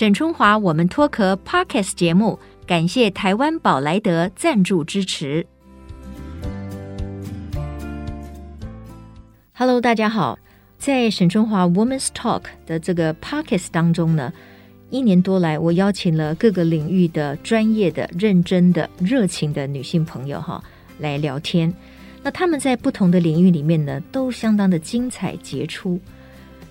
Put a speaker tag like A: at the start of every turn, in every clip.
A: 沈春华，我们脱壳 Podcast 节目，感谢台湾宝莱德赞助支持。Hello，大家好，在沈春华 Women's Talk 的这个 Podcast 当中呢，一年多来，我邀请了各个领域的专业的、认真的、热情的女性朋友哈来聊天。那他们在不同的领域里面呢，都相当的精彩杰出。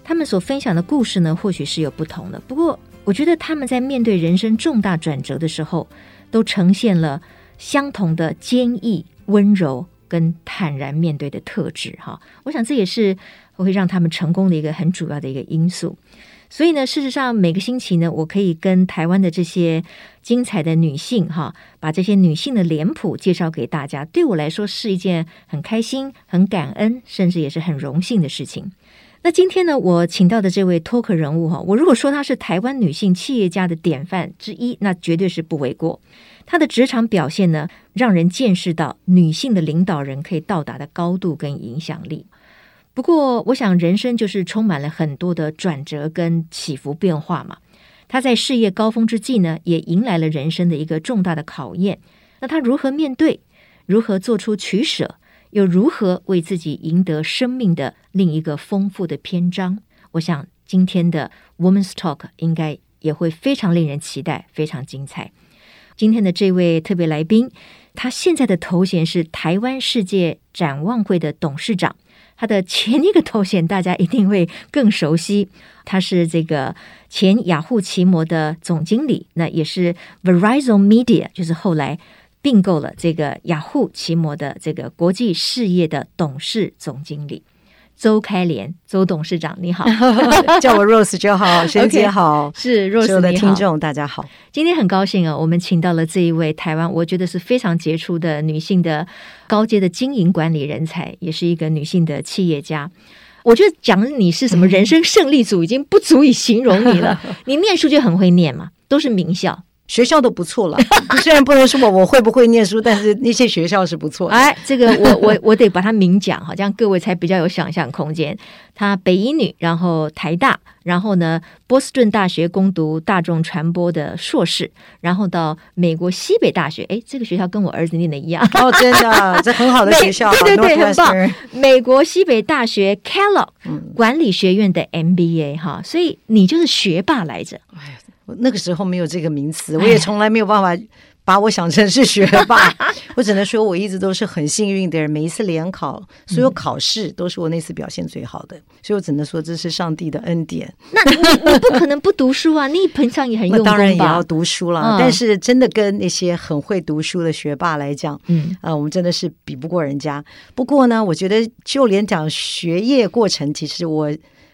A: 他们所分享的故事呢，或许是有不同的，不过。我觉得他们在面对人生重大转折的时候，都呈现了相同的坚毅、温柔跟坦然面对的特质。哈，我想这也是我会让他们成功的一个很主要的一个因素。所以呢，事实上每个星期呢，我可以跟台湾的这些精彩的女性，哈，把这些女性的脸谱介绍给大家，对我来说是一件很开心、很感恩，甚至也是很荣幸的事情。那今天呢，我请到的这位脱壳人物哈，我如果说她是台湾女性企业家的典范之一，那绝对是不为过。她的职场表现呢，让人见识到女性的领导人可以到达的高度跟影响力。不过，我想人生就是充满了很多的转折跟起伏变化嘛。她在事业高峰之际呢，也迎来了人生的一个重大的考验。那她如何面对？如何做出取舍？又如何为自己赢得生命的另一个丰富的篇章？我想今天的 Woman's Talk 应该也会非常令人期待，非常精彩。今天的这位特别来宾，他现在的头衔是台湾世界展望会的董事长。他的前一个头衔大家一定会更熟悉，他是这个前雅虎奇摩的总经理，那也是 Verizon Media，就是后来。并购了这个雅虎奇摩的这个国际事业的董事总经理周开莲，周董事长，你好，
B: 叫我 Rose 就好，沈姐好
A: 是 Rose
B: 所有的听众大家好，
A: 今天很高兴啊，我们请到了这一位台湾，我觉得是非常杰出的女性的高阶的经营管理人才，也是一个女性的企业家。我觉得讲你是什么人生胜利组，已经不足以形容你了。你念书就很会念嘛，都是名校。
B: 学校都不错了，虽然不能说我我会不会念书，但是那些学校是不错的。
A: 哎，这个我我我得把它明讲哈，这样各位才比较有想象空间。他北医女，然后台大，然后呢波士顿大学攻读大众传播的硕士，然后到美国西北大学，哎，这个学校跟我儿子念的一样
B: 哦，真的，这很好的学校，
A: 对对对，很棒。美国西北大学 Kellogg 管理学院的 MBA 哈，所以你就是学霸来着。哎
B: 那个时候没有这个名词，我也从来没有办法把我想成是学霸。我只能说，我一直都是很幸运的人。每一次联考，所有考试都是我那次表现最好的，所以我只能说这是上帝的恩典。
A: 那你你不可能不读书啊！你平常也很 用功吧？
B: 当然也要读书了，但是真的跟那些很会读书的学霸来讲，嗯啊，我们真的是比不过人家。不过呢，我觉得就连讲学业过程，其实我。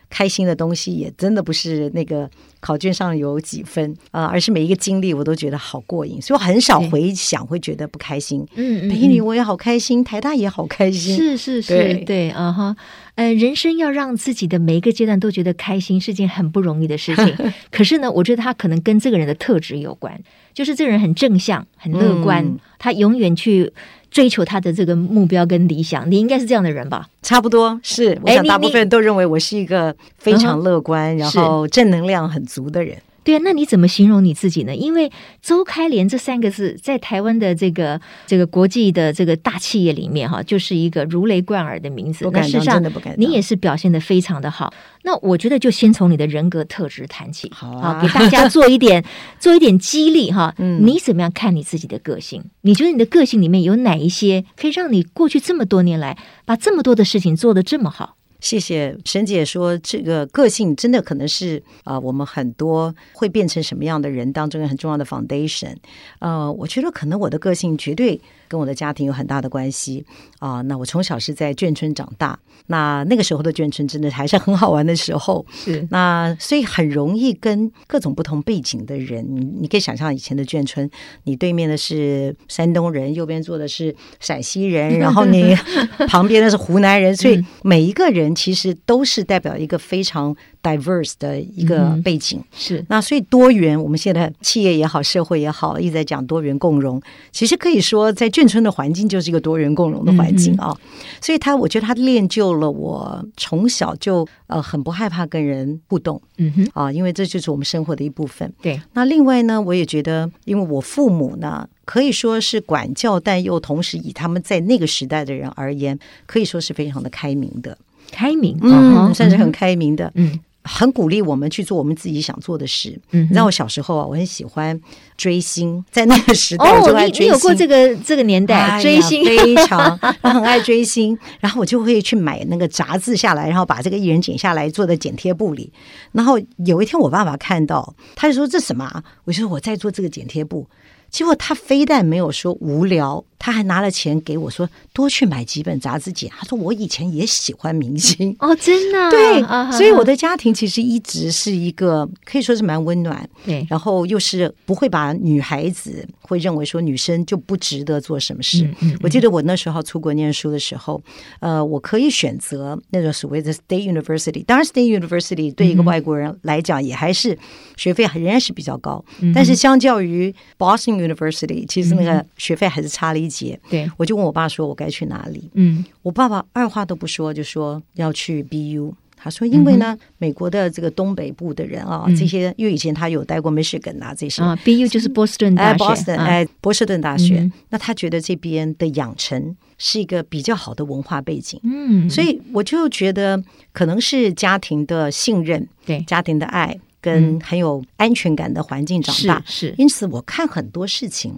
B: 开心的东西也真的不是那个考卷上有几分啊、呃，而是每一个经历我都觉得好过瘾，所以我很少回想会觉得不开心。嗯，北一女我也好开心，台大也好开心。
A: 是是是，对对啊哈，呃，人生要让自己的每一个阶段都觉得开心是件很不容易的事情。可是呢，我觉得他可能跟这个人的特质有关，就是这个人很正向、很乐观，嗯、他永远去。追求他的这个目标跟理想，你应该是这样的人吧？
B: 差不多是，我想大部分人都认为我是一个非常乐观，然后正能量很足的人。
A: 对啊，那你怎么形容你自己呢？因为周开莲这三个字在台湾的这个这个国际的这个大企业里面哈，就是一个如雷贯耳的名字。
B: 不敢当，真的不敢。
A: 你也是表现的非常的好。那我觉得就先从你的人格特质谈起，
B: 好啊，
A: 给大家做一点 做一点激励哈。嗯，你怎么样看你自己的个性？你觉得你的个性里面有哪一些可以让你过去这么多年来把这么多的事情做得这么好？
B: 谢谢沈姐说，这个个性真的可能是啊、我们很多会变成什么样的人当中很重要的 foundation。呃，我觉得可能我的个性绝对跟我的家庭有很大的关系啊、呃。那我从小是在眷村长大，那那个时候的眷村真的还是很好玩的时候。是，那所以很容易跟各种不同背景的人，你你可以想象以前的眷村，你对面的是山东人，右边坐的是陕西人，然后你 旁边的是湖南人，所以每一个人。其实都是代表一个非常 diverse 的一个背景。
A: 嗯、是
B: 那所以多元，我们现在企业也好，社会也好，一直在讲多元共融。其实可以说，在眷村的环境就是一个多元共融的环境啊。嗯、所以他，我觉得他练就了我从小就呃很不害怕跟人互动。嗯哼啊，因为这就是我们生活的一部分。
A: 对。
B: 那另外呢，我也觉得，因为我父母呢。可以说是管教，但又同时以他们在那个时代的人而言，可以说是非常的开明的，
A: 开明，
B: 嗯，算是很开明的，
A: 嗯，
B: 很鼓励我们去做我们自己想做的事。嗯，然后我小时候啊，我很喜欢追星，在那个时代，
A: 哦，你你有过这个这个年代追星，
B: 非常，我很爱追星，然后我就会去买那个杂志下来，然后把这个艺人剪下来做在剪贴布里。然后有一天我爸爸看到，他就说：“这什么啊？”我就说：“我在做这个剪贴布。”结果他非但没有说无聊。他还拿了钱给我说，多去买几本杂志剪。他说我以前也喜欢明星。
A: 哦，真的
B: 对，所以我的家庭其实一直是一个可以说是蛮温暖，
A: 对，
B: 然后又是不会把女孩子会认为说女生就不值得做什么事。我记得我那时候出国念书的时候，呃，我可以选择那个所谓的 State University，当然 State University 对一个外国人来讲也还是学费仍然是比较高，但是相较于 Boston University，其实那个学费还是差了一。
A: 对，
B: 我就问我爸说：“我该去哪里？”
A: 嗯，
B: 我爸爸二话都不说，就说要去 BU。他说：“因为呢，嗯、美国的这个东北部的人啊，嗯、这些因为以前他有待过 Michigan 啊，这些
A: 啊，BU 就是波士顿大
B: 学，哎，波士顿大学。嗯、那他觉得这边的养成是一个比较好的文化背景。
A: 嗯，
B: 所以我就觉得可能是家庭的信任，
A: 对
B: 家庭的爱，跟很有安全感的环境长大。
A: 是，是
B: 因此我看很多事情。”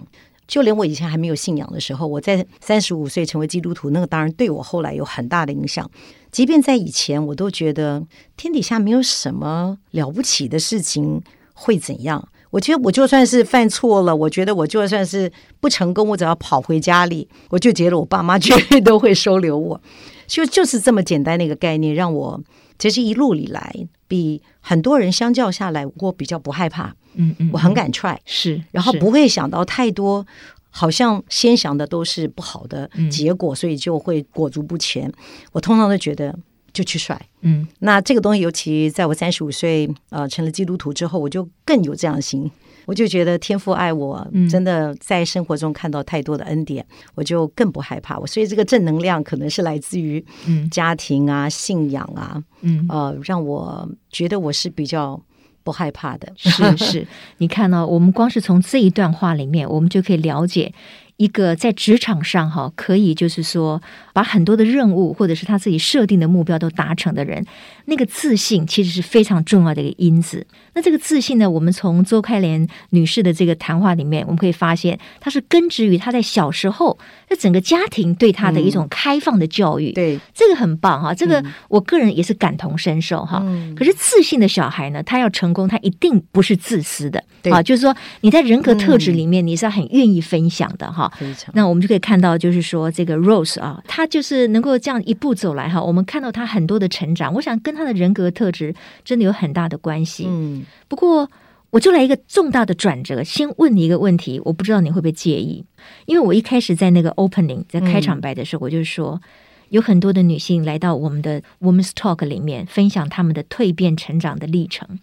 B: 就连我以前还没有信仰的时候，我在三十五岁成为基督徒，那个当然对我后来有很大的影响。即便在以前，我都觉得天底下没有什么了不起的事情会怎样。我觉得我就算是犯错了，我觉得我就算是不成功，我只要跑回家里，我就觉得我爸妈绝对都会收留我。就就是这么简单的一个概念，让我其实一路以来比很多人相较下来，我比较不害怕。
A: 嗯嗯，
B: 我很敢 try，
A: 是，
B: 然后不会想到太多，好像先想的都是不好的结果，所以就会裹足不前。我通常都觉得就去甩，
A: 嗯，
B: 那这个东西，尤其在我三十五岁呃成了基督徒之后，我就更有这样的心。我就觉得天父爱我，真的在生活中看到太多的恩典，嗯、我就更不害怕。我所以这个正能量可能是来自于家庭啊、信仰啊，
A: 嗯。
B: 呃，让我觉得我是比较不害怕的。
A: 是是，你看到、我们光是从这一段话里面，我们就可以了解。一个在职场上哈，可以就是说把很多的任务或者是他自己设定的目标都达成的人，那个自信其实是非常重要的一个因子。那这个自信呢，我们从周开莲女士的这个谈话里面，我们可以发现，她是根植于她在小时候，在整个家庭对她的一种开放的教育。
B: 嗯、对，
A: 这个很棒哈，这个我个人也是感同身受哈。
B: 嗯、
A: 可是自信的小孩呢，他要成功，他一定不是自私的。啊，就是说你在人格特质里面，你是很愿意分享的哈。那我们就可以看到，就是说这个 Rose 啊，她就是能够这样一步走来哈。我们看到她很多的成长，我想跟她的人格特质真的有很大的关系。
B: 嗯，
A: 不过我就来一个重大的转折，先问你一个问题，我不知道你会不会介意，因为我一开始在那个 opening 在开场白的时候，我就说有很多的女性来到我们的 Women's Talk 里面分享她们的蜕变成长的历程。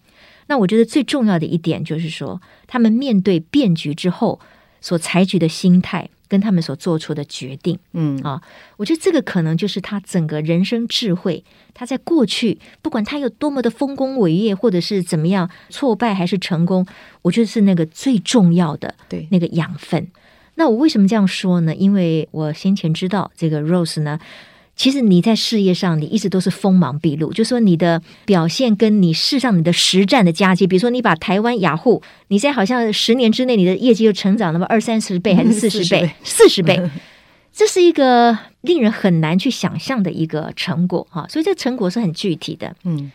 A: 那我觉得最重要的一点就是说，她们面对变局之后所采取的心态。跟他们所做出的决定，
B: 嗯
A: 啊，我觉得这个可能就是他整个人生智慧。他在过去，不管他有多么的丰功伟业，或者是怎么样挫败还是成功，我觉得是那个最重要的，
B: 对
A: 那个养分。那我为什么这样说呢？因为我先前知道这个 Rose 呢。其实你在事业上，你一直都是锋芒毕露。就说你的表现跟你事实上你的实战的佳绩，比如说你把台湾雅虎，你在好像十年之内你的业绩又成长那么二三十倍还是 四十倍？四十倍，这是一个令人很难去想象的一个成果哈。所以这成果是很具体的，
B: 嗯。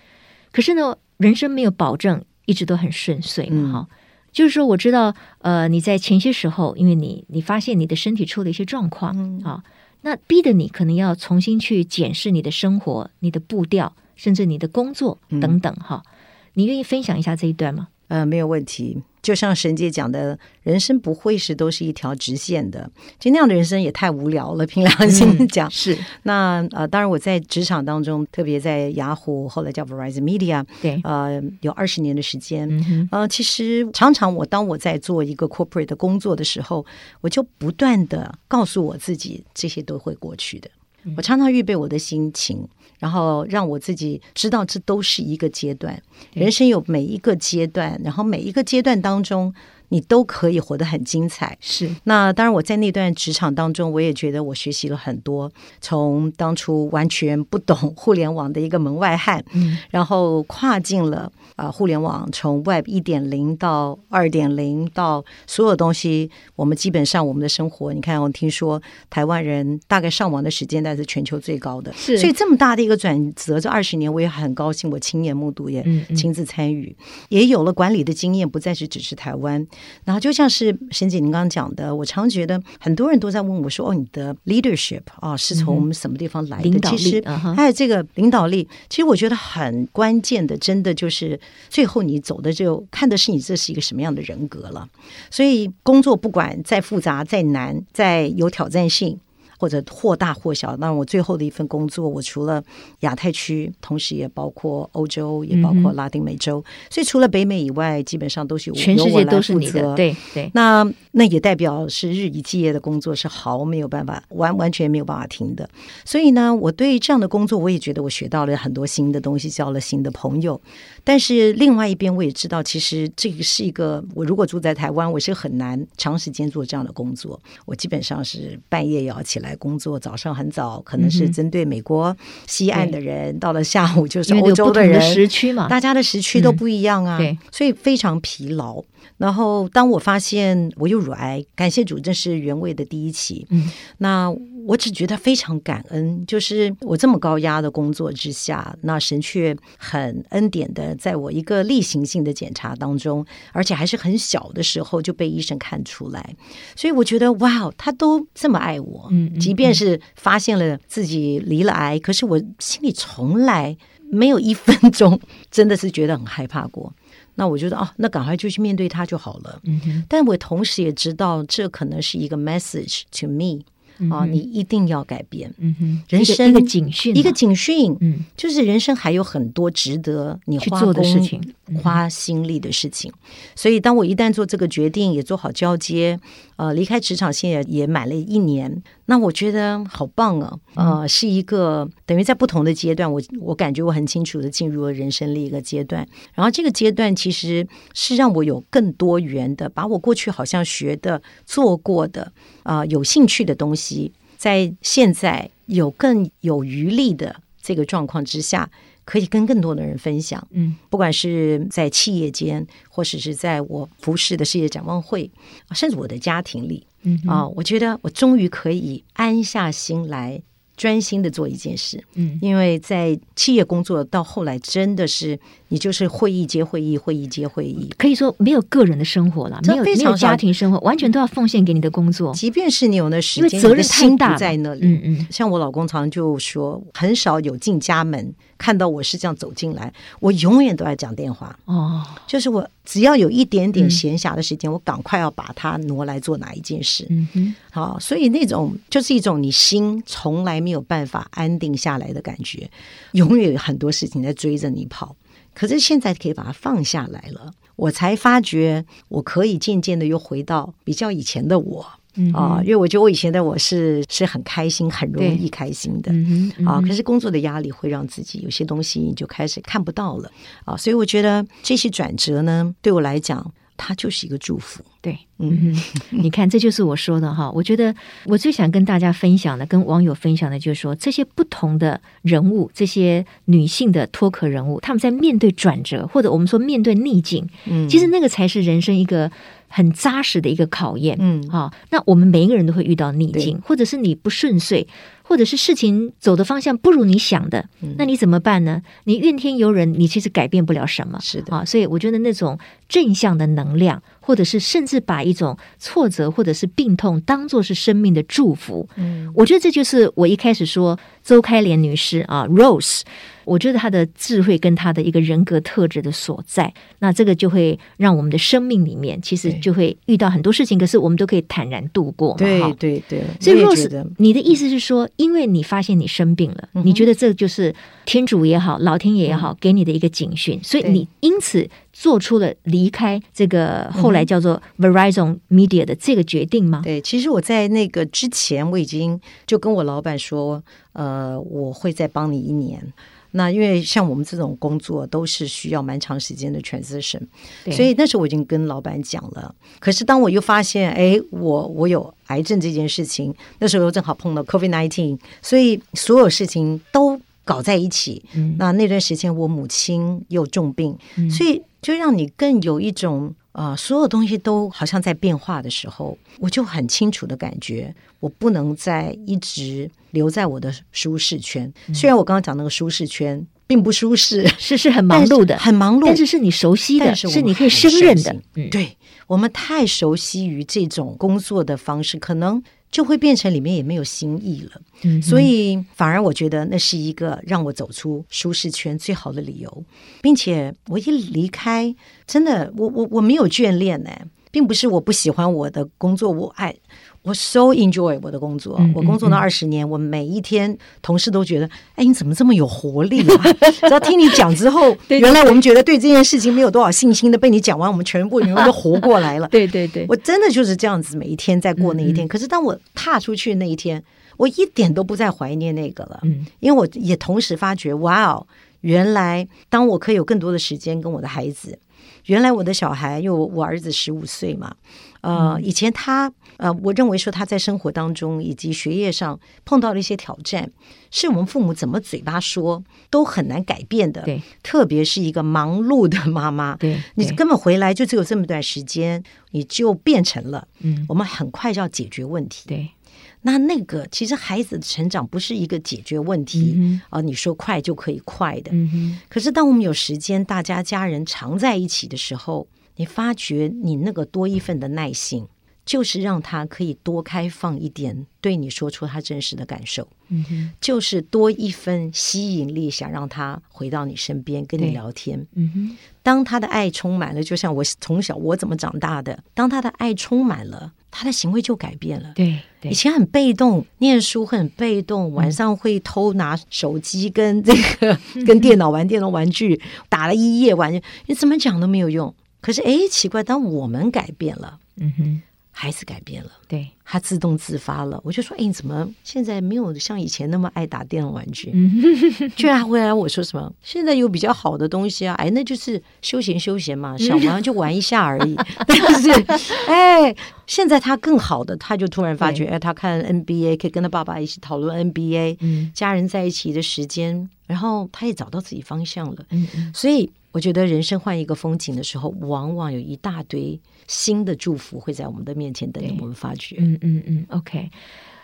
A: 可是呢，人生没有保证一直都很顺遂嘛哈。
B: 嗯、
A: 就是说，我知道呃你在前些时候，因为你你发现你的身体出了一些状况啊。嗯那逼得你可能要重新去检视你的生活、你的步调，甚至你的工作等等哈。嗯、你愿意分享一下这一段吗？
B: 呃，没有问题。就像神姐讲的，人生不会是都是一条直线的，就那样的人生也太无聊了。凭良心讲，
A: 嗯、是
B: 那呃，当然我在职场当中，特别在雅虎，后来叫 Verizon Media，
A: 对，
B: 呃，有二十年的时间。
A: 嗯、
B: 呃，其实常常我当我在做一个 corporate 的工作的时候，我就不断的告诉我自己，这些都会过去的。嗯、我常常预备我的心情。然后让我自己知道，这都是一个阶段。人生有每一个阶段，然后每一个阶段当中，你都可以活得很精彩。
A: 是。
B: 那当然，我在那段职场当中，我也觉得我学习了很多。从当初完全不懂互联网的一个门外汉，嗯，然后跨进了。啊，互联网从 Web 一点零到二点零到所有东西，我们基本上我们的生活，你看，我听说台湾人大概上网的时间，那是全球最高的。
A: 是，
B: 所以这么大的一个转折，这二十年我也很高兴，我亲眼目睹，也亲自参与，嗯嗯也有了管理的经验，不再是只是台湾。然后就像是沈姐您刚刚讲的，我常觉得很多人都在问我说：“哦，你的 leadership 啊，是从什么地方来的？”其实还有这个领导力，其实我觉得很关键的，真的就是。最后，你走的就看的是你这是一个什么样的人格了。所以，工作不管再复杂、再难、再有挑战性。或者或大或小，那我最后的一份工作，我除了亚太区，同时也包括欧洲，也包括拉丁美洲，嗯、所以除了北美以外，基本上都是
A: 全世界都是你的。对对，
B: 那那也代表是日以继夜的工作是毫没有办法完完全没有办法停的。所以呢，我对这样的工作，我也觉得我学到了很多新的东西，交了新的朋友。但是另外一边，我也知道，其实这个是一个我如果住在台湾，我是很难长时间做这样的工作。我基本上是半夜要起来。工作早上很早，可能是针对美国西岸的人；嗯、到了下午就是欧洲的人。
A: 的时区嘛，
B: 大家的时区都不一样啊，
A: 嗯、
B: 所以非常疲劳。然后当我发现我有乳癌，感谢主，这是原位的第一期。嗯，那。我只觉得非常感恩，就是我这么高压的工作之下，那神却很恩典的，在我一个例行性的检查当中，而且还是很小的时候就被医生看出来，所以我觉得哇，他都这么爱我，嗯，即便是发现了自己离了癌，可是我心里从来没有一分钟真的是觉得很害怕过。那我觉得哦，那赶快就去面对他就好了。嗯，但我同时也知道，这可能是一个 message to me。啊，你一定要改变。嗯哼，人生
A: 一个警讯，
B: 一个警讯。嗯，就是人生还有很多值得你去
A: 做的事情、
B: 花心力的事情。所以，当我一旦做这个决定，也做好交接，呃，离开职场，现在也买了一年，那我觉得好棒啊！呃，是一个等于在不同的阶段，我我感觉我很清楚的进入了人生另一个阶段。然后，这个阶段其实是让我有更多元的，把我过去好像学的、做过的。啊、呃，有兴趣的东西，在现在有更有余力的这个状况之下，可以跟更多的人分享。嗯，不管是在企业间，或者是在我服饰的事业展望会，甚至我的家庭里，嗯啊、呃，我觉得我终于可以安下心来。专心的做一件事，嗯，因为在企业工作到后来，真的是你就是会议接会议，会议接会议，
A: 可以说没有个人的生活了，没有没有家庭生活，完全都要奉献给你的工作。
B: 即便是你有那时间，
A: 因为责任太大
B: 在那里。嗯嗯，像我老公常常就说，很少有进家门看到我是这样走进来，我永远都在讲电话。哦，就是我。只要有一点点闲暇的时间，嗯、我赶快要把它挪来做哪一件事。嗯哼，好，所以那种就是一种你心从来没有办法安定下来的感觉，永远有很多事情在追着你跑。可是现在可以把它放下来了，我才发觉我可以渐渐的又回到比较以前的我。嗯啊，因为我觉得我以前的我是是很开心，很容易开心的。嗯嗯、啊，可是工作的压力会让自己有些东西你就开始看不到了啊，所以我觉得这些转折呢，对我来讲，它就是一个祝福。
A: 对，嗯哼，你看，这就是我说的哈。我觉得我最想跟大家分享的，跟网友分享的，就是说这些不同的人物，这些女性的脱壳人物，他们在面对转折，或者我们说面对逆境，嗯，其实那个才是人生一个。很扎实的一个考验，嗯，好，那我们每一个人都会遇到逆境，或者是你不顺遂，或者是事情走的方向不如你想的，嗯、那你怎么办呢？你怨天尤人，你其实改变不了什么。
B: 是的
A: 啊，所以我觉得那种正向的能量，或者是甚至把一种挫折或者是病痛当做是生命的祝福，嗯，我觉得这就是我一开始说周开莲女士啊，Rose。我觉得他的智慧跟他的一个人格特质的所在，那这个就会让我们的生命里面其实就会遇到很多事情，可是我们都可以坦然度过嘛。
B: 对对对。
A: 所以，Rose，你的意思是说，因为你发现你生病了，嗯、你觉得这就是天主也好，老天爷也好，给你的一个警讯，所以你因此做出了离开这个后来叫做 Verizon Media 的这个决定吗？
B: 对，其实我在那个之前，我已经就跟我老板说，呃，我会再帮你一年。那因为像我们这种工作都是需要蛮长时间的 transition，所以那时候我已经跟老板讲了。可是当我又发现，哎，我我有癌症这件事情，那时候又正好碰到 COVID nineteen，所以所有事情都搞在一起。嗯、那那段时间我母亲又重病，嗯、所以就让你更有一种。啊、呃，所有东西都好像在变化的时候，我就很清楚的感觉，我不能再一直留在我的舒适圈。嗯、虽然我刚刚讲那个舒适圈并不舒适，
A: 是是很忙碌的，
B: 很忙碌，
A: 但是是你熟悉的，是，是你可以胜任的。嗯、
B: 对，我们太熟悉于这种工作的方式，可能。就会变成里面也没有新意了，嗯、所以反而我觉得那是一个让我走出舒适圈最好的理由，并且我一离开，真的，我我我没有眷恋呢，并不是我不喜欢我的工作，我爱。我 so enjoy 我的工作，我工作了二十年，我每一天同事都觉得，哎，你怎么这么有活力啊？只要听你讲之后，原来我们觉得对这件事情没有多少信心的，被你讲完，我们全部人都活过来了。
A: 对对对，
B: 我真的就是这样子，每一天在过那一天。可是当我踏出去那一天，我一点都不再怀念那个了，嗯，因为我也同时发觉，哇哦，原来当我可以有更多的时间跟我的孩子，原来我的小孩，因为我我儿子十五岁嘛。呃，以前他呃，我认为说他在生活当中以及学业上碰到了一些挑战，是我们父母怎么嘴巴说都很难改变的。
A: 对，
B: 特别是一个忙碌的妈妈，
A: 对，对
B: 你根本回来就只有这么段时间，你就变成了，嗯，我们很快就要解决问题。
A: 对，
B: 那那个其实孩子的成长不是一个解决问题啊，嗯哼，呃，你说快就可以快的。嗯哼，可是当我们有时间，大家家人常在一起的时候。你发觉你那个多一份的耐心，就是让他可以多开放一点，对你说出他真实的感受。嗯哼，就是多一分吸引力，想让他回到你身边跟你聊天。嗯哼，当他的爱充满了，就像我从小我怎么长大的，当他的爱充满了，他的行为就改变了。
A: 对，对，
B: 以前很被动，念书很被动，晚上会偷拿手机跟这个 跟电脑玩电动玩具，打了一夜玩，你怎么讲都没有用。可是，哎，奇怪，当我们改变了，嗯哼，孩子改变了，
A: 对，
B: 他自动自发了。我就说，哎，你怎么现在没有像以前那么爱打电动玩具？居然还会来我说什么？现在有比较好的东西啊，哎，那就是休闲休闲嘛，小玩就玩一下而已。但是，哎，现在他更好的，他就突然发觉，对哎，他看 NBA 可以跟他爸爸一起讨论 NBA，嗯，家人在一起的时间，然后他也找到自己方向了，嗯嗯，所以。我觉得人生换一个风景的时候，往往有一大堆新的祝福会在我们的面前等着我们发掘。
A: 嗯嗯嗯，OK。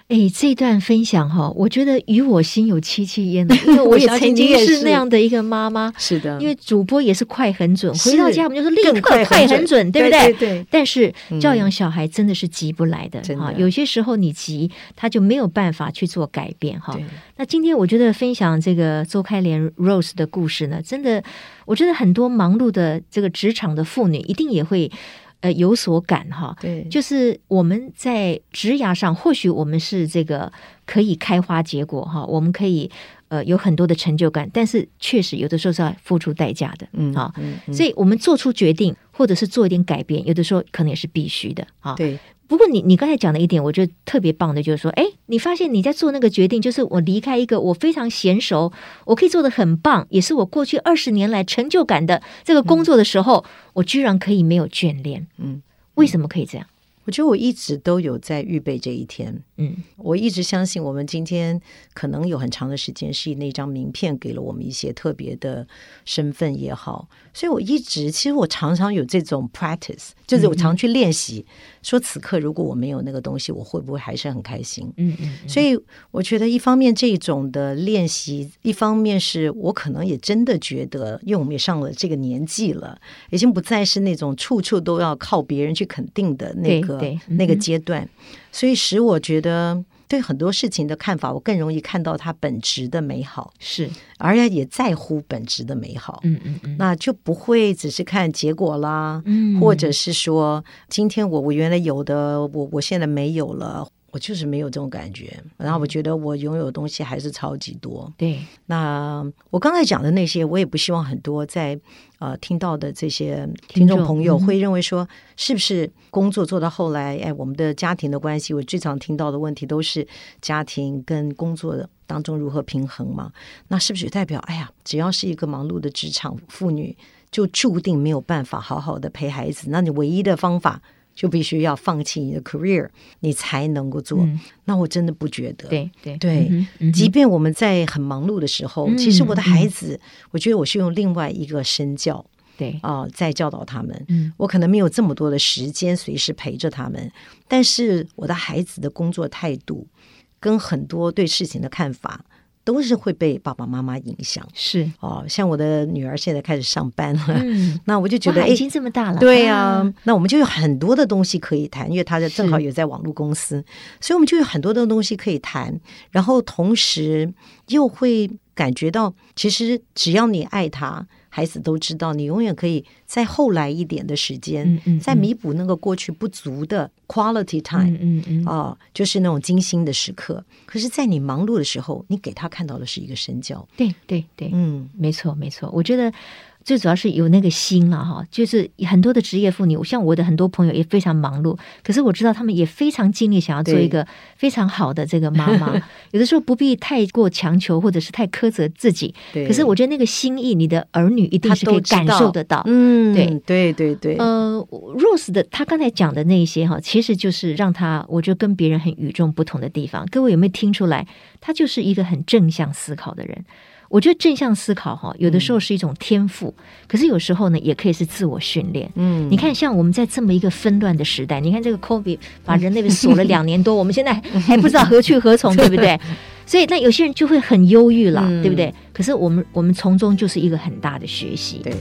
A: 哎，这段分享哈，我觉得与我心有戚戚焉的，因为 我也曾经是那样的一个妈妈。
B: 是的，
A: 因为主播也是快很准，回到家我们就是立刻快很准，对不对？对。但是教养小孩真的是急不来的哈，有些时候你急，他就没有办法去做改变哈。那今天我觉得分享这个周开莲 Rose 的故事呢，真的，我觉得很多忙碌的这个职场的妇女一定也会。呃，有所感哈，
B: 对，
A: 就是我们在职涯上，或许我们是这个可以开花结果哈，我们可以呃有很多的成就感，但是确实有的时候是要付出代价的，嗯啊，嗯嗯，所以我们做出决定，或者是做一点改变，有的时候可能也是必须的啊，
B: 对。
A: 不过你你刚才讲的一点，我觉得特别棒的，就是说，哎，你发现你在做那个决定，就是我离开一个我非常娴熟，我可以做的很棒，也是我过去二十年来成就感的这个工作的时候，嗯、我居然可以没有眷恋，嗯，为什么可以这样？
B: 我觉得我一直都有在预备这一天。
A: 嗯，
B: 我一直相信，我们今天可能有很长的时间是那张名片给了我们一些特别的身份也好，所以我一直其实我常常有这种 practice，就是我常去练习，说此刻如果我没有那个东西，我会不会还是很开心？
A: 嗯嗯，
B: 所以我觉得一方面这种的练习，一方面是我可能也真的觉得，因为我们也上了这个年纪了，已经不再是那种处处都要靠别人去肯定的那个那个阶段。所以使我觉得对很多事情的看法，我更容易看到它本质的美好，
A: 是，
B: 而且也在乎本质的美好。
A: 嗯嗯嗯，
B: 那就不会只是看结果啦，
A: 嗯，
B: 或者是说今天我我原来有的，我我现在没有了。我就是没有这种感觉，然后我觉得我拥有的东西还是超级多。
A: 对，
B: 那我刚才讲的那些，我也不希望很多在呃听到的这些听众朋友会认为说，是不是工作做到后来，哎，我们的家庭的关系，我最常听到的问题都是家庭跟工作的当中如何平衡嘛？那是不是代表，哎呀，只要是一个忙碌的职场妇女，就注定没有办法好好的陪孩子？那你唯一的方法？就必须要放弃你的 career，你才能够做。嗯、那我真的不觉得。
A: 对对
B: 对，嗯嗯、即便我们在很忙碌的时候，嗯、其实我的孩子，嗯、我觉得我是用另外一个身教，
A: 对
B: 啊、呃，在教导他们。
A: 嗯、
B: 我可能没有这么多的时间随时陪着他们，但是我的孩子的工作态度跟很多对事情的看法。都是会被爸爸妈妈影响，
A: 是。
B: 哦，像我的女儿现在开始上班了，
A: 嗯、
B: 那我就觉得
A: 已经这么大了，
B: 对呀、啊，啊、那我们就有很多的东西可以谈，因为她在正好也在网络公司，所以我们就有很多的东西可以谈，然后同时又会感觉到，其实只要你爱他。孩子都知道，你永远可以在后来一点的时间，
A: 嗯嗯嗯、
B: 再弥补那个过去不足的 quality time，
A: 嗯嗯嗯、
B: 啊，就是那种精心的时刻。可是，在你忙碌的时候，你给他看到的是一个身教。
A: 对对对，
B: 嗯，
A: 没错没错，我觉得。最主要是有那个心了哈，就是很多的职业妇女，像我的很多朋友也非常忙碌，可是我知道他们也非常尽力想要做一个非常好的这个妈妈。有的时候不必太过强求，或者是太苛责自己。
B: 对。
A: 可是我觉得那个心意，你的儿女一定是可以感受得到。
B: 嗯，
A: 对
B: 对对对。
A: 呃，Rose 的他刚才讲的那些哈，其实就是让他我觉得跟别人很与众不同的地方。各位有没有听出来？他就是一个很正向思考的人。我觉得正向思考哈，有的时候是一种天赋，嗯、可是有时候呢，也可以是自我训练。
B: 嗯，
A: 你看，像我们在这么一个纷乱的时代，你看这个 COVID 把人类被锁了两年多，我们现在还不知道何去何从，对不对？所以那有些人就会很忧郁了，嗯、对不对？可是我们我们从中就是一个很大的学习。
B: 对。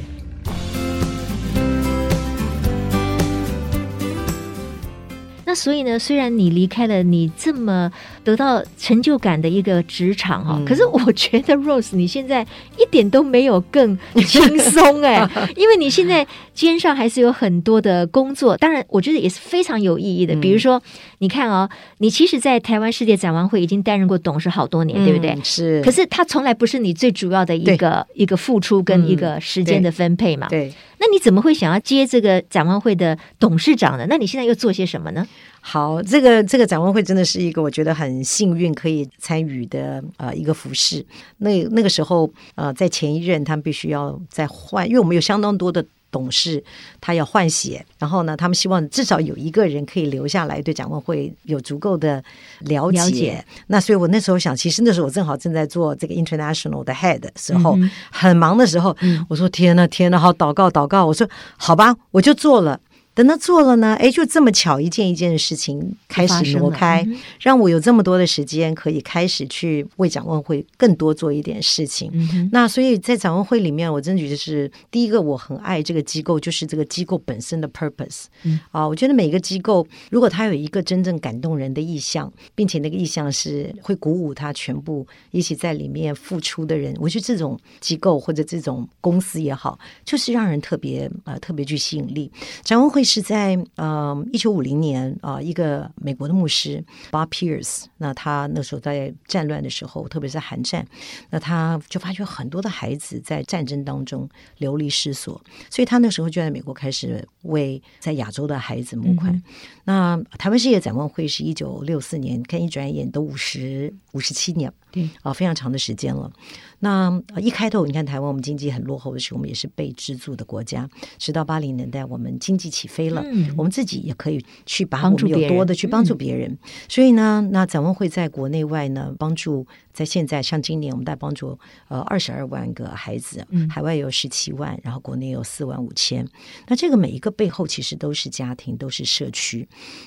A: 那所以呢，虽然你离开了你这么得到成就感的一个职场哈，嗯、可是我觉得 Rose 你现在一点都没有更轻松哎，因为你现在肩上还是有很多的工作，当然我觉得也是非常有意义的。比如说，你看哦，你其实，在台湾世界展望会已经担任过董事好多年，对不对？
B: 嗯、是。
A: 可是他从来不是你最主要的一个一个付出跟一个时间的分配嘛。
B: 对。对
A: 那你怎么会想要接这个展望会的董事长呢？那你现在又做些什么呢？
B: 好，这个这个展望会真的是一个我觉得很幸运可以参与的呃一个服饰。那那个时候呃，在前一任他们必须要再换，因为我们有相当多的。董事他要换血，然后呢，他们希望至少有一个人可以留下来，对展望会有足够的了解。了解。那所以我那时候想，其实那时候我正好正在做这个 international 的 head 的时候，嗯、很忙的时候，嗯、我说天呐，天呐，好祷告祷告，我说好吧，我就做了。等他做了呢，哎，就这么巧，一件一件的事情开始挪开，嗯、让我有这么多的时间可以开始去为展望会更多做一点事情。
A: 嗯、
B: 那所以在展望会里面，我真的觉得是第一个，我很爱这个机构，就是这个机构本身的 purpose。
A: 嗯、
B: 啊，我觉得每个机构如果他有一个真正感动人的意向，并且那个意向是会鼓舞他全部一起在里面付出的人，我觉得这种机构或者这种公司也好，就是让人特别呃特别具吸引力。展望会。是在嗯一九五零年啊、呃，一个美国的牧师 Bob Pierce，那他那时候在战乱的时候，特别是韩战，那他就发觉很多的孩子在战争当中流离失所，所以他那时候就在美国开始为在亚洲的孩子募款。那台湾世界展望会是一九六四年，看一转眼都五十五十七年，
A: 对啊、
B: 呃，非常长的时间了。那一开头，你看台湾我们经济很落后的时候，我们也是被资助的国家，直到八零年代我们经济起飞。了，
A: 嗯、
B: 我们自己也可以去把我们有多的去帮助别人。嗯、所以呢，那展望会在国内外呢帮助。在现在，像今年我们在帮助呃二十二万个孩子，海外有十七万，然后国内有四万五千。那这个每一个背后其实都是家庭，都是社区。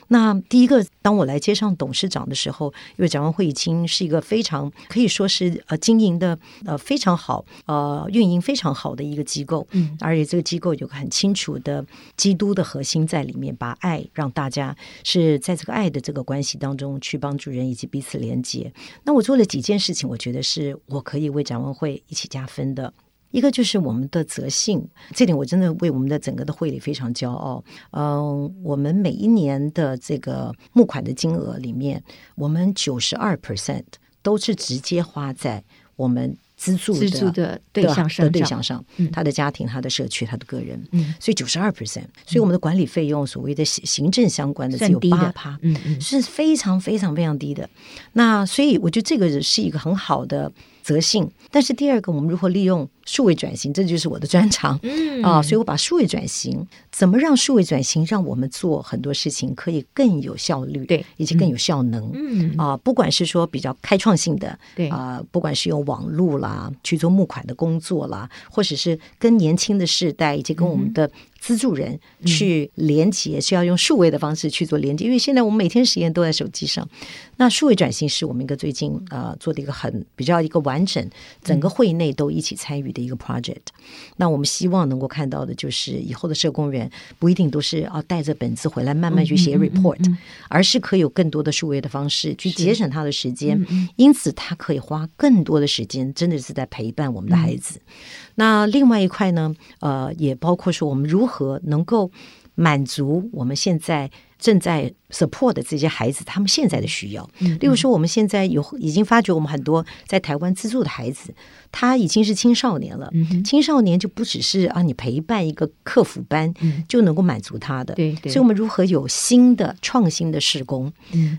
B: 那第一个，当我来接上董事长的时候，因为展望会已经是一个非常可以说是呃经营的呃非常好呃运营非常好的一个机构，嗯，而且这个机构有个很清楚的基督的核心在里面，把爱让大家是在这个爱的这个关系当中去帮助人以及彼此连接。那我做了几件。事情我觉得是我可以为展望会一起加分的，一个就是我们的责性，这点我真的为我们的整个的会里非常骄傲。嗯，我们每一年的这个募款的金额里面，我们九十二 percent 都是直接花在我们。资助的，
A: 资助的对象上，
B: 的对象上，嗯、他的家庭、他的社区、他的个人，
A: 嗯，
B: 所以九十二 percent，所以我们的管理费用，所谓的行政相关的只有八趴，嗯嗯，是非常非常非常低的。那所以我觉得这个是一个很好的责性。但是第二个，我们如何利用？数位转型，这就是我的专长，嗯。啊，所以我把数位转型，怎么让数位转型让我们做很多事情可以更有效率，
A: 对，
B: 以及更有效能，嗯。啊，不管是说比较开创性的，
A: 对。
B: 啊，不管是用网络啦去做募款的工作啦，或者是跟年轻的世代以及跟我们的资助人去连接，需要用数位的方式去做连接，因为现在我们每天实验都在手机上，那数位转型是我们一个最近呃做的一个很比较一个完整，整个会内都一起参与的一个 project，那我们希望能够看到的就是以后的社工员不一定都是要带着本子回来慢慢去写 report，而是可以有更多的数位的方式去节省他的时间，因此他可以花更多的时间，真的是在陪伴我们的孩子。嗯、那另外一块呢，呃，也包括说我们如何能够满足我们现在。正在 support 的这些孩子，他们现在的需要，例如说，我们现在有已经发觉，我们很多在台湾资助的孩子，他已经是青少年了。青少年就不只是啊，你陪伴一个客服班就能够满足他的。对，所以我们如何有新的创新的施工，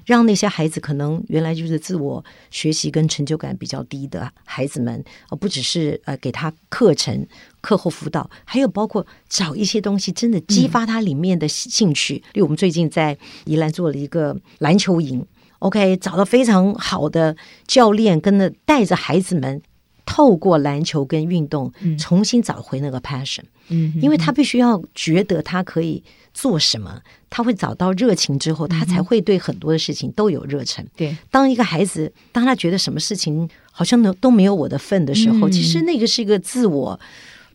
B: 让那些孩子可能原来就是自我学习跟成就感比较低的孩子们，而不只是呃给他课程。课后辅导，还有包括找一些东西，真的激发他里面的兴趣。因为、嗯、我们最近在宜兰做了一个篮球营，OK，找到非常好的教练，跟着带着孩子们，透过篮球跟运动，重新找回那个 passion。嗯，因为他必须要觉得他可以做什么，他会找到热情之后，他才会对很多的事情都有热忱。对，当一个孩子，当他觉得什么事情好像都都没有我的份的时候，嗯、其实那个是一个自我。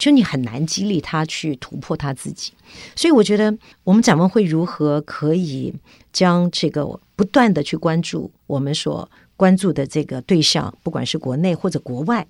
B: 就你很难激励他去突破他自己，所以我觉得我们展望会如何可以将这个不断的去关注我们所关注的这个对象，不管是国内或者国外。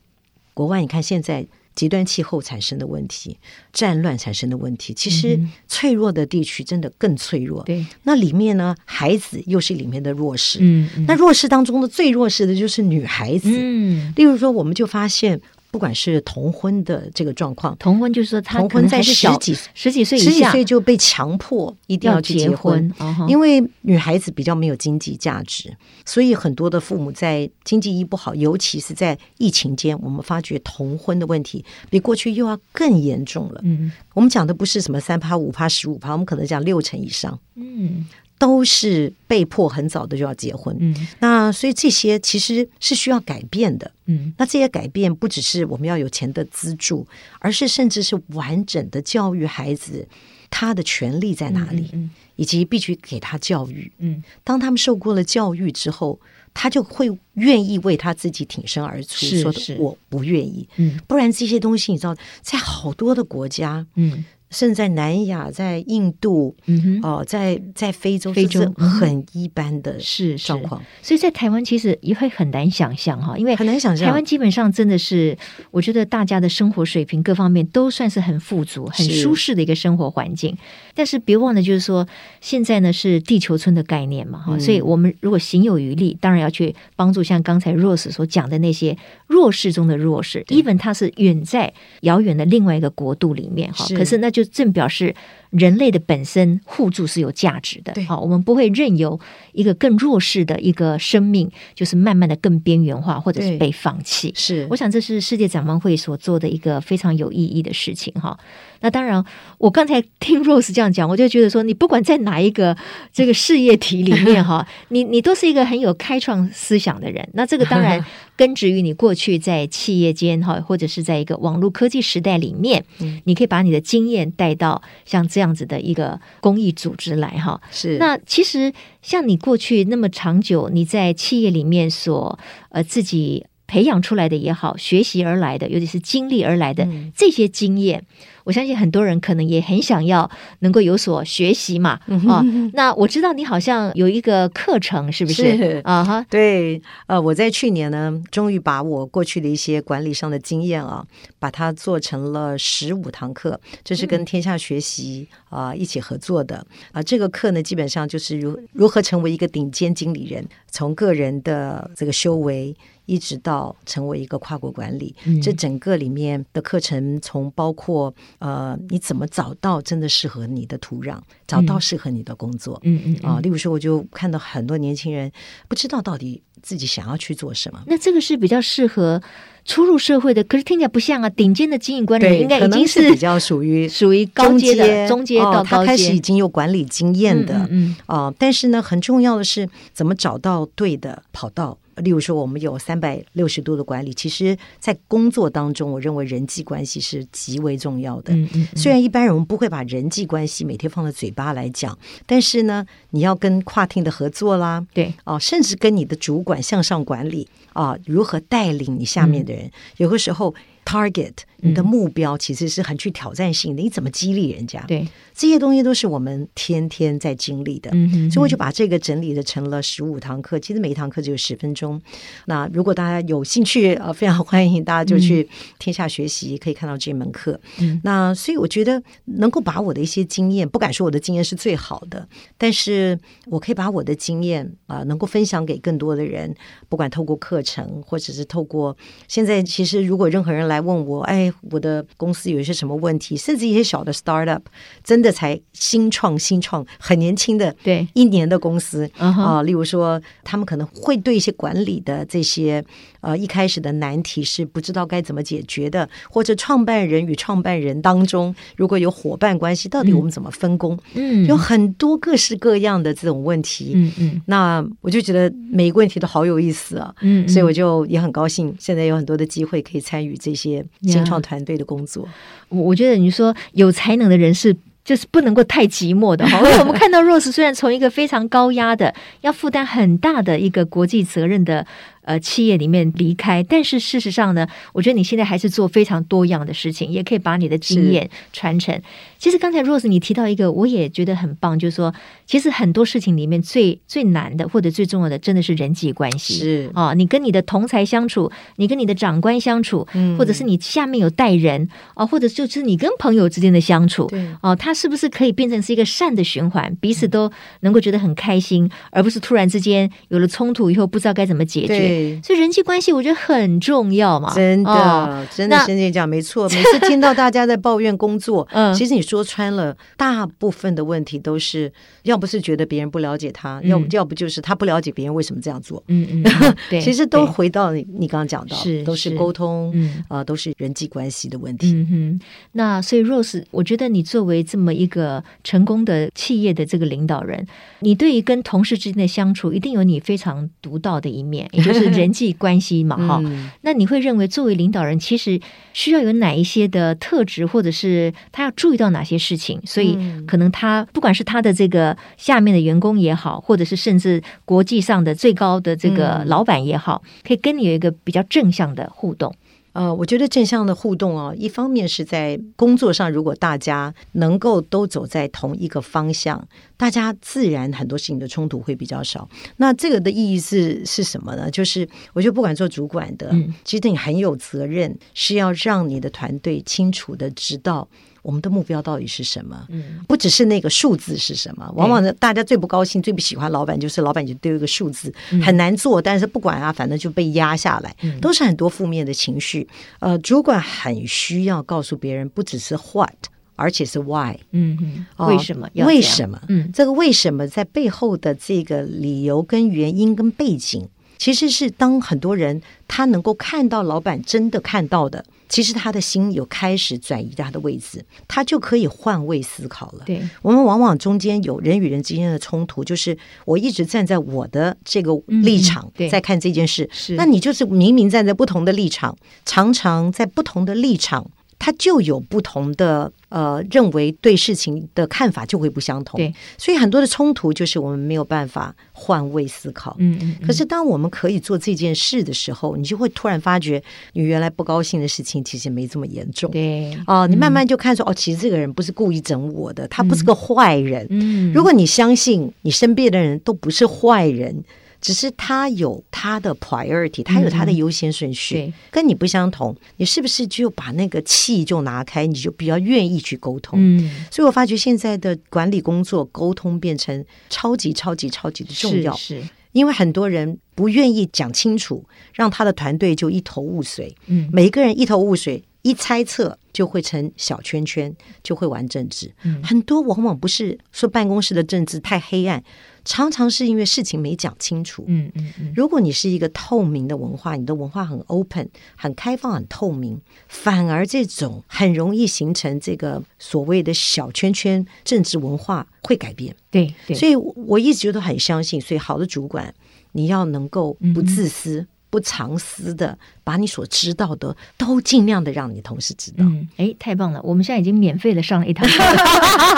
B: 国外你看现在极端气候产生的问题、战乱产生的问题，其实脆弱的地区真的更脆弱。对，那里面呢，孩子又是里面的弱势。嗯，那弱势当中的最弱势的就是女孩子。嗯，例如说，我们就发现。不管是童婚的这个状况，
A: 童婚就是说他
B: 同婚在十几
A: 十几岁以
B: 下，十几岁就被强迫一定要去结婚，
A: 结婚
B: 因为女孩子比较没有经济价值，所以很多的父母在经济一不好，尤其是在疫情间，我们发觉童婚的问题比过去又要更严重了。嗯，我们讲的不是什么三趴、五趴、十五趴，我们可能讲六成以上。嗯。都是被迫很早的就要结婚，嗯，那所以这些其实是需要改变的，嗯，那这些改变不只是我们要有钱的资助，而是甚至是完整的教育孩子，他的权利在哪里，嗯，嗯，以及必须给他教育，嗯，当他们受过了教育之后，他就会愿意为他自己挺身而出，是说的我不愿意，嗯，不然这些东西你知道，在好多的国家，嗯。甚至在南亚、在印度，嗯哼，哦，在在非洲，非洲很一般的是状况。
A: 所以在台湾其实也会很难想象哈，因为
B: 很难想象。
A: 台湾基本上真的是，我觉得大家的生活水平各方面都算是很富足、很舒适的一个生活环境。是但是别忘了，就是说现在呢是地球村的概念嘛哈，嗯、所以我们如果行有余力，当然要去帮助像刚才 Rose 所讲的那些弱势中的弱势，even 他是远在遥远的另外一个国度里面哈，是可是那就。就正表示人类的本身互助是有价值的。好，我们不会任由一个更弱势的一个生命，就是慢慢的更边缘化，或者是被放弃。
B: 是，
A: 我想这是世界展望会所做的一个非常有意义的事情。哈，那当然，我刚才听 Rose 这样讲，我就觉得说，你不管在哪一个这个事业体里面，哈，你你都是一个很有开创思想的人。那这个当然 根植于你过去在企业间，哈，或者是在一个网络科技时代里面，你可以把你的经验带到像这样子的一个公益组织来，哈。
B: 是。
A: 那其实像你过去那么长久，你在企业里面所呃自己。培养出来的也好，学习而来的，尤其是经历而来的、嗯、这些经验，我相信很多人可能也很想要能够有所学习嘛。啊，那我知道你好像有一个课程，是不是？
B: 啊哈，对，呃，我在去年呢，终于把我过去的一些管理上的经验啊，把它做成了十五堂课，这是跟天下学习啊、呃、一起合作的啊。这个课呢，基本上就是如如何成为一个顶尖经理人，从个人的这个修为。一直到成为一个跨国管理，嗯、这整个里面的课程，从包括呃，你怎么找到真的适合你的土壤，找到适合你的工作，嗯嗯啊，例如说，我就看到很多年轻人不知道到底自己想要去做什么。
A: 那这个是比较适合初入社会的，可是听起来不像啊，顶尖的经营管理人应该已经是，
B: 是比较属于
A: 属于高阶的中阶到高阶，哦，他开
B: 始已经有管理经验的，嗯，嗯。啊，但是呢，很重要的是怎么找到对的跑道。例如说，我们有三百六十度的管理，其实，在工作当中，我认为人际关系是极为重要的。嗯嗯嗯。虽然一般人我们不会把人际关系每天放在嘴巴来讲，但是呢，你要跟跨 team 的合作啦，
A: 对，
B: 哦，甚至跟你的主管向上管理啊，如何带领你下面的人，嗯、有的时候。Target，你的目标其实是很具挑战性的，嗯、你怎么激励人家？
A: 对，
B: 这些东西都是我们天天在经历的。嗯所以我就把这个整理的成了十五堂课，其实每一堂课只有十分钟。那如果大家有兴趣，呃，非常欢迎大家就去天下学习，嗯、可以看到这门课。嗯，那所以我觉得能够把我的一些经验，不敢说我的经验是最好的，但是我可以把我的经验啊、呃，能够分享给更多的人，不管透过课程，或者是透过现在，其实如果任何人来。来问我，哎，我的公司有一些什么问题？甚至一些小的 startup，真的才新创、新创很年轻的，
A: 对，
B: 一年的公司啊、uh huh. 呃，例如说，他们可能会对一些管理的这些呃一开始的难题是不知道该怎么解决的，或者创办人与创办人当中如果有伙伴关系，到底我们怎么分工？嗯，有很多各式各样的这种问题。嗯嗯，那我就觉得每一个问题都好有意思啊。嗯，所以我就也很高兴，现在有很多的机会可以参与这些。新创团队的工作，
A: 我我觉得你说有才能的人是就是不能够太寂寞的哈。因为我们看到 Rose 虽然从一个非常高压的，要负担很大的一个国际责任的。呃，企业里面离开，但是事实上呢，我觉得你现在还是做非常多样的事情，也可以把你的经验传承。其实刚才 Rose 你提到一个，我也觉得很棒，就是说，其实很多事情里面最最难的或者最重要的，真的是人际关系。
B: 是
A: 啊，你跟你的同才相处，你跟你的长官相处，嗯，或者是你下面有带人啊，或者就是你跟朋友之间的相处，对啊，它是不是可以变成是一个善的循环，彼此都能够觉得很开心，嗯、而不是突然之间有了冲突以后不知道该怎么解决。对。所以人际关系我觉得很重要嘛，
B: 真的，哦、真的，现在讲没错。每次听到大家在抱怨工作，嗯，其实你说穿了，大部分的问题都是，要不是觉得别人不了解他，嗯、要要不就是他不了解别人为什么这样做，嗯嗯，嗯。对，其实都回到你你刚刚讲到，是都是沟通，嗯。啊、呃，都是人际关系的问题。
A: 嗯哼，那所以 Rose，我觉得你作为这么一个成功的企业的这个领导人，你对于跟同事之间的相处，一定有你非常独到的一面，也就是人际。关系嘛，哈、嗯，那你会认为作为领导人，其实需要有哪一些的特质，或者是他要注意到哪些事情？所以可能他不管是他的这个下面的员工也好，或者是甚至国际上的最高的这个老板也好，可以跟你有一个比较正向的互动。
B: 呃，我觉得正向的互动哦，一方面是在工作上，如果大家能够都走在同一个方向，大家自然很多事情的冲突会比较少。那这个的意义是是什么呢？就是我觉得不管做主管的，嗯，其实你很有责任，是要让你的团队清楚的知道。我们的目标到底是什么？嗯，不只是那个数字是什么。往往呢，大家最不高兴、最不喜欢老板，就是老板就丢一个数字，很难做。但是不管啊，反正就被压下来，都是很多负面的情绪。呃，主管很需要告诉别人，不只是 what。而且是 why，
A: 嗯嗯，为什么？
B: 哦、为什么？
A: 嗯，
B: 这个为什么在背后的这个理由、跟原因、跟背景，其实是当很多人他能够看到老板真的看到的，其实他的心有开始转移他的位置，他就可以换位思考了。
A: 对，
B: 我们往往中间有人与人之间的冲突，就是我一直站在我的这个立场在看这件事，
A: 是，
B: 那你就是明明站在不同的立场，常常在不同的立场。他就有不同的呃，认为对事情的看法就会不相同，
A: 对，
B: 所以很多的冲突就是我们没有办法换位思考。
A: 嗯嗯，嗯。
B: 可是当我们可以做这件事的时候，你就会突然发觉，你原来不高兴的事情其实没这么严重。
A: 对。
B: 哦、呃，你慢慢就看出、嗯，哦，其实这个人不是故意整我的，他不是个坏人。
A: 嗯。
B: 如果你相信你身边的人都不是坏人。只是他有他的 priority，他有他的优先顺序，嗯，跟你不相同。你是不是就把那个气就拿开，你就比较愿意去沟通？
A: 嗯，
B: 所以我发觉现在的管理工作沟通变成超级超级超级的重要，
A: 是，是
B: 因为很多人不愿意讲清楚，让他的团队就一头雾水。
A: 嗯，
B: 每一个人一头雾水，一猜测就会成小圈圈，就会玩政治。
A: 嗯，
B: 很多往往不是说办公室的政治太黑暗。常常是因为事情没讲清楚。
A: 嗯嗯嗯。
B: 如果你是一个透明的文化，你的文化很 open、很开放、很透明，反而这种很容易形成这个所谓的小圈圈政治文化会改变。
A: 对对。
B: 所以我一直都很相信，所以好的主管你要能够不自私。嗯不藏私的，把你所知道的都尽量的让你同事知道。
A: 嗯，哎，太棒了！我们现在已经免费的上了一堂课，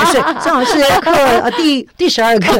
B: 是正好是课呃第第十二课，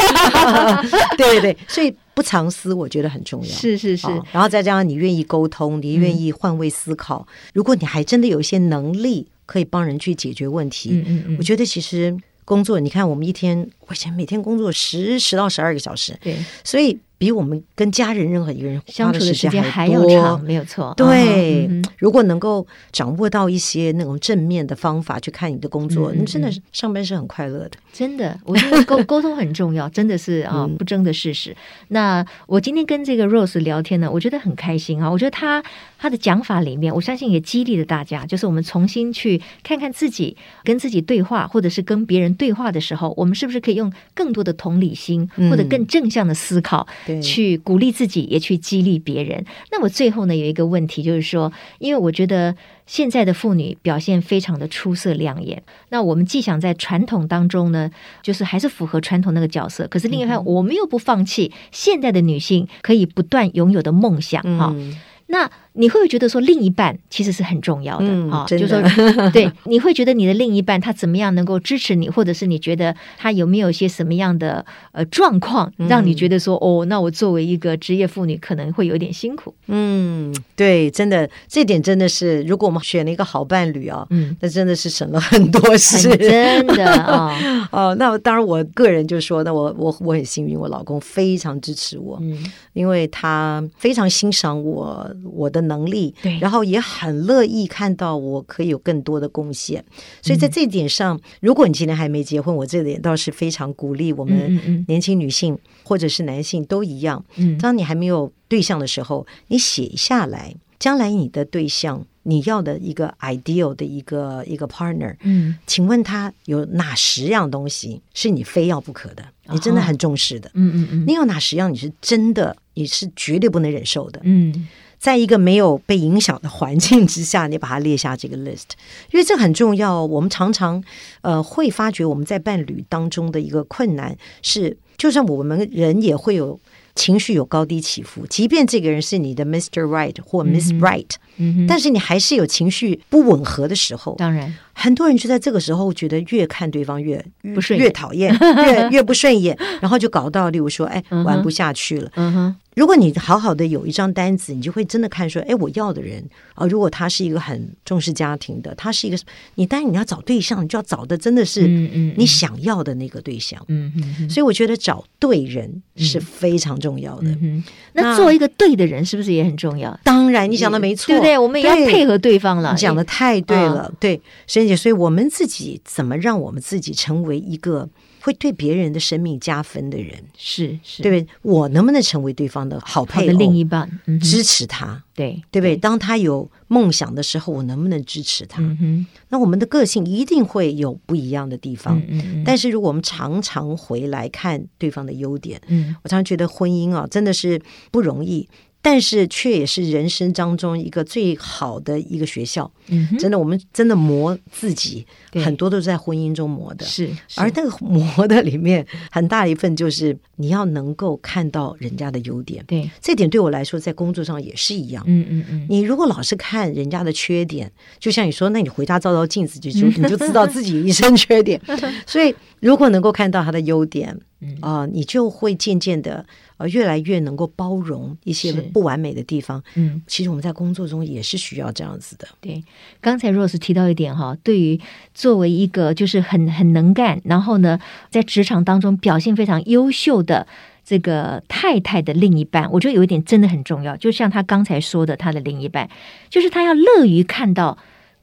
B: 对对对，所以不藏私我觉得很重要。
A: 是是是，
B: 然后再加上你愿意沟通，你愿意换位思考，嗯，如果你还真的有一些能力可以帮人去解决问题，
A: 嗯嗯嗯，
B: 我觉得其实工作，你看我们一天，我以前每天工作十十到十二个小时，
A: 对，
B: 所以。比我们跟家人任何一个人
A: 相处的时间还要长，没有错。
B: 对、嗯，如果能够掌握到一些那种正面的方法去看你的工作，你、嗯、真的是上班是很快乐的。
A: 真的，我觉得沟沟通很重要，真的是啊，不争的事实。那我今天跟这个 Rose 聊天呢，我觉得很开心啊。我觉得他他的讲法里面，我相信也激励了大家，就是我们重新去看看自己，跟自己对话，或者是跟别人对话的时候，我们是不是可以用更多的同理心，或者更正向的思考。嗯去鼓励自己，也去激励别人。那我最后呢，有一个问题就是说，因为我觉得现在的妇女表现非常的出色亮眼。那我们既想在传统当中呢，就是还是符合传统那个角色，可是另一方面，我们又不放弃现代的女性可以不断拥有的梦想哈、嗯哦。那你会不会觉得说，另一半其实是很重要的啊？就说 对，你会觉得你的另一半他怎么样能够支持你，或者是你觉得他有没有一些什么样的呃状况，让你觉得说、嗯、哦，那我作为一个职业妇女可能会有点辛苦。
B: 嗯，对，真的这点真的是，如果我们选了一个好伴侣啊，嗯，那真的是省了很多事，
A: 真的啊。
B: 哦，那当然，我个人就说，那我我我很幸运，我老公非常支持我，
A: 嗯，
B: 因为他非常欣赏我我的。能力，
A: 对，
B: 然后也很乐意看到我可以有更多的贡献，所以在这一点上，如果你今天还没结婚，我这点倒是非常鼓励我们年轻女性或者是男性都一样。嗯，当你还没有对象的时候，你写下来，将来你的对象你要的一个 ideal 的一个一个 partner，
A: 嗯，
B: 请问他有哪十样东西是你非要不可的？你真的很重视的，
A: 嗯嗯嗯，
B: 你有哪十样你是真的你是绝对不能忍受的？
A: 嗯。
B: 在一个没有被影响的环境之下，你把它列下这个 list，因为这很重要。我们常常呃会发觉我们在伴侣当中的一个困难是，就算我们人也会有情绪有高低起伏，即便这个人是你的 Mr. Right 或 Miss Right，
A: 嗯，
B: 但是你还是有情绪不吻合的时候。
A: 当然，
B: 很多人就在这个时候觉得越看对方越
A: 不顺，
B: 越讨厌，越 越不顺眼，然后就搞到例如说，哎，玩不下去了。
A: 嗯哼。
B: 如果你好好的有一张单子，你就会真的看说，哎，我要的人啊，如果他是一个很重视家庭的，他是一个，你当然你要找对象，你就要找的真的是你想要的那个对象。
A: 嗯嗯，嗯。
B: 所以我觉得找对人是非常重要的。
A: 嗯嗯。那做一个对的人是不是也很重要？
B: 当然，你讲的没错，
A: 对不对？我们也要配合对方了。
B: 你讲的太对了，对，沈姐，所以我们自己怎么让我们自己成为一个会对别人的生命加分的人，
A: 是是，
B: 对不对？我能不能成为对方的好配偶、
A: 的另一半，嗯、
B: 支持他？
A: 对
B: 对不对？当他有梦想的时候，我能不能支持他？
A: 嗯，
B: 那我们的个性一定会有不一样的地方。但是如果我们常常回来看对方的优点，
A: 嗯，
B: 我常常觉得婚姻啊，真的是不容易。但是却也是人生当中一个最好的一个学校，
A: 嗯，
B: 真的，我们真的磨自己，很多都是在婚姻中磨的，
A: 是。
B: 而那个磨的里面，很大一份就是你要能够看到人家的优点，
A: 对，
B: 这点对我来说，在工作上也是一样，
A: 嗯嗯嗯。
B: 你如果老是看人家的缺点，就像你说，那你回家照照镜子，就就你就知道自己一身缺点。所以，如果能够看到他的优点，啊、呃，你就会渐渐的。呃，越来越能够包容一些不完美的地方。嗯，其实我们在工作中也是需要这样子的。
A: 对，刚才 Rose 提到一点哈，对于作为一个就是很很能干，然后呢，在职场当中表现非常优秀的这个太太的另一半，我觉得有一点真的很重要。就像他刚才说的，他的另一半就是他要乐于看到。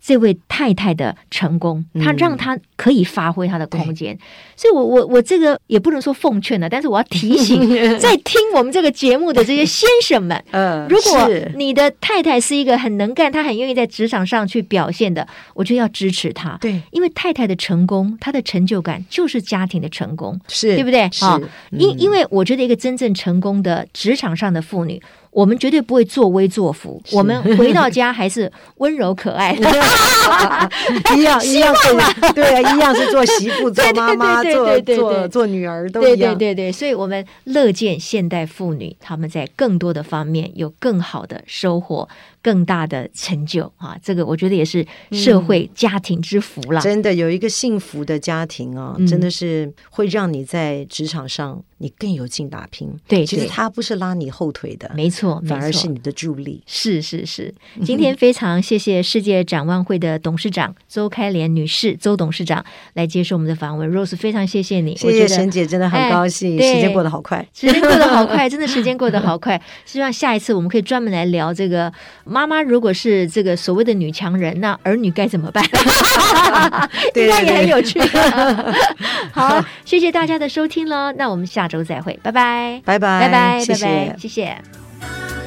A: 这位太太的成功，她让她可以发挥她的空间，嗯、所以我我我这个也不能说奉劝了，但是我要提醒 在听我们这个节目的这些先生们，嗯，如果你的太太是一个很能干，她很愿意在职场上去表现的，我就要支持她，
B: 对，
A: 因为太太的成功，她的成就感就是家庭的成功，
B: 是
A: 对不对？
B: 是，
A: 因、因为我觉得一个真正成功的职场上的妇女。我们绝对不会作威作福，我们回到家还是温柔可爱，
B: 一样 一样做，对啊，一样是做媳妇、做妈妈、做做做女儿都一样，
A: 对对对对，所以我们乐见现代妇女她们在更多的方面有更好的收获。更大的成就啊！这个我觉得也是社会家庭之福了。
B: 真的有一个幸福的家庭啊，嗯、真的是会让你在职场上你更有劲打拼。
A: 对，
B: 其实他不是拉你后腿的，
A: 没错，
B: 反而是你的助力。
A: 是是是。今天非常谢谢世界展望会的董事长周开莲女士，周董事长来接受我们的访问。Rose 非常谢谢你，
B: 谢谢沈姐，真的很高兴。哎、时间过得好快，
A: 时间过得好快，真的时间过得好快。希望下一次我们可以专门来聊这个。妈妈如果是这个所谓的女强人，那儿女该怎么办？应该也很有趣。好，谢谢大家的收听喽，那我们下周再会，拜拜，
B: 拜拜，
A: 拜拜，
B: 谢谢，
A: 拜拜，谢谢。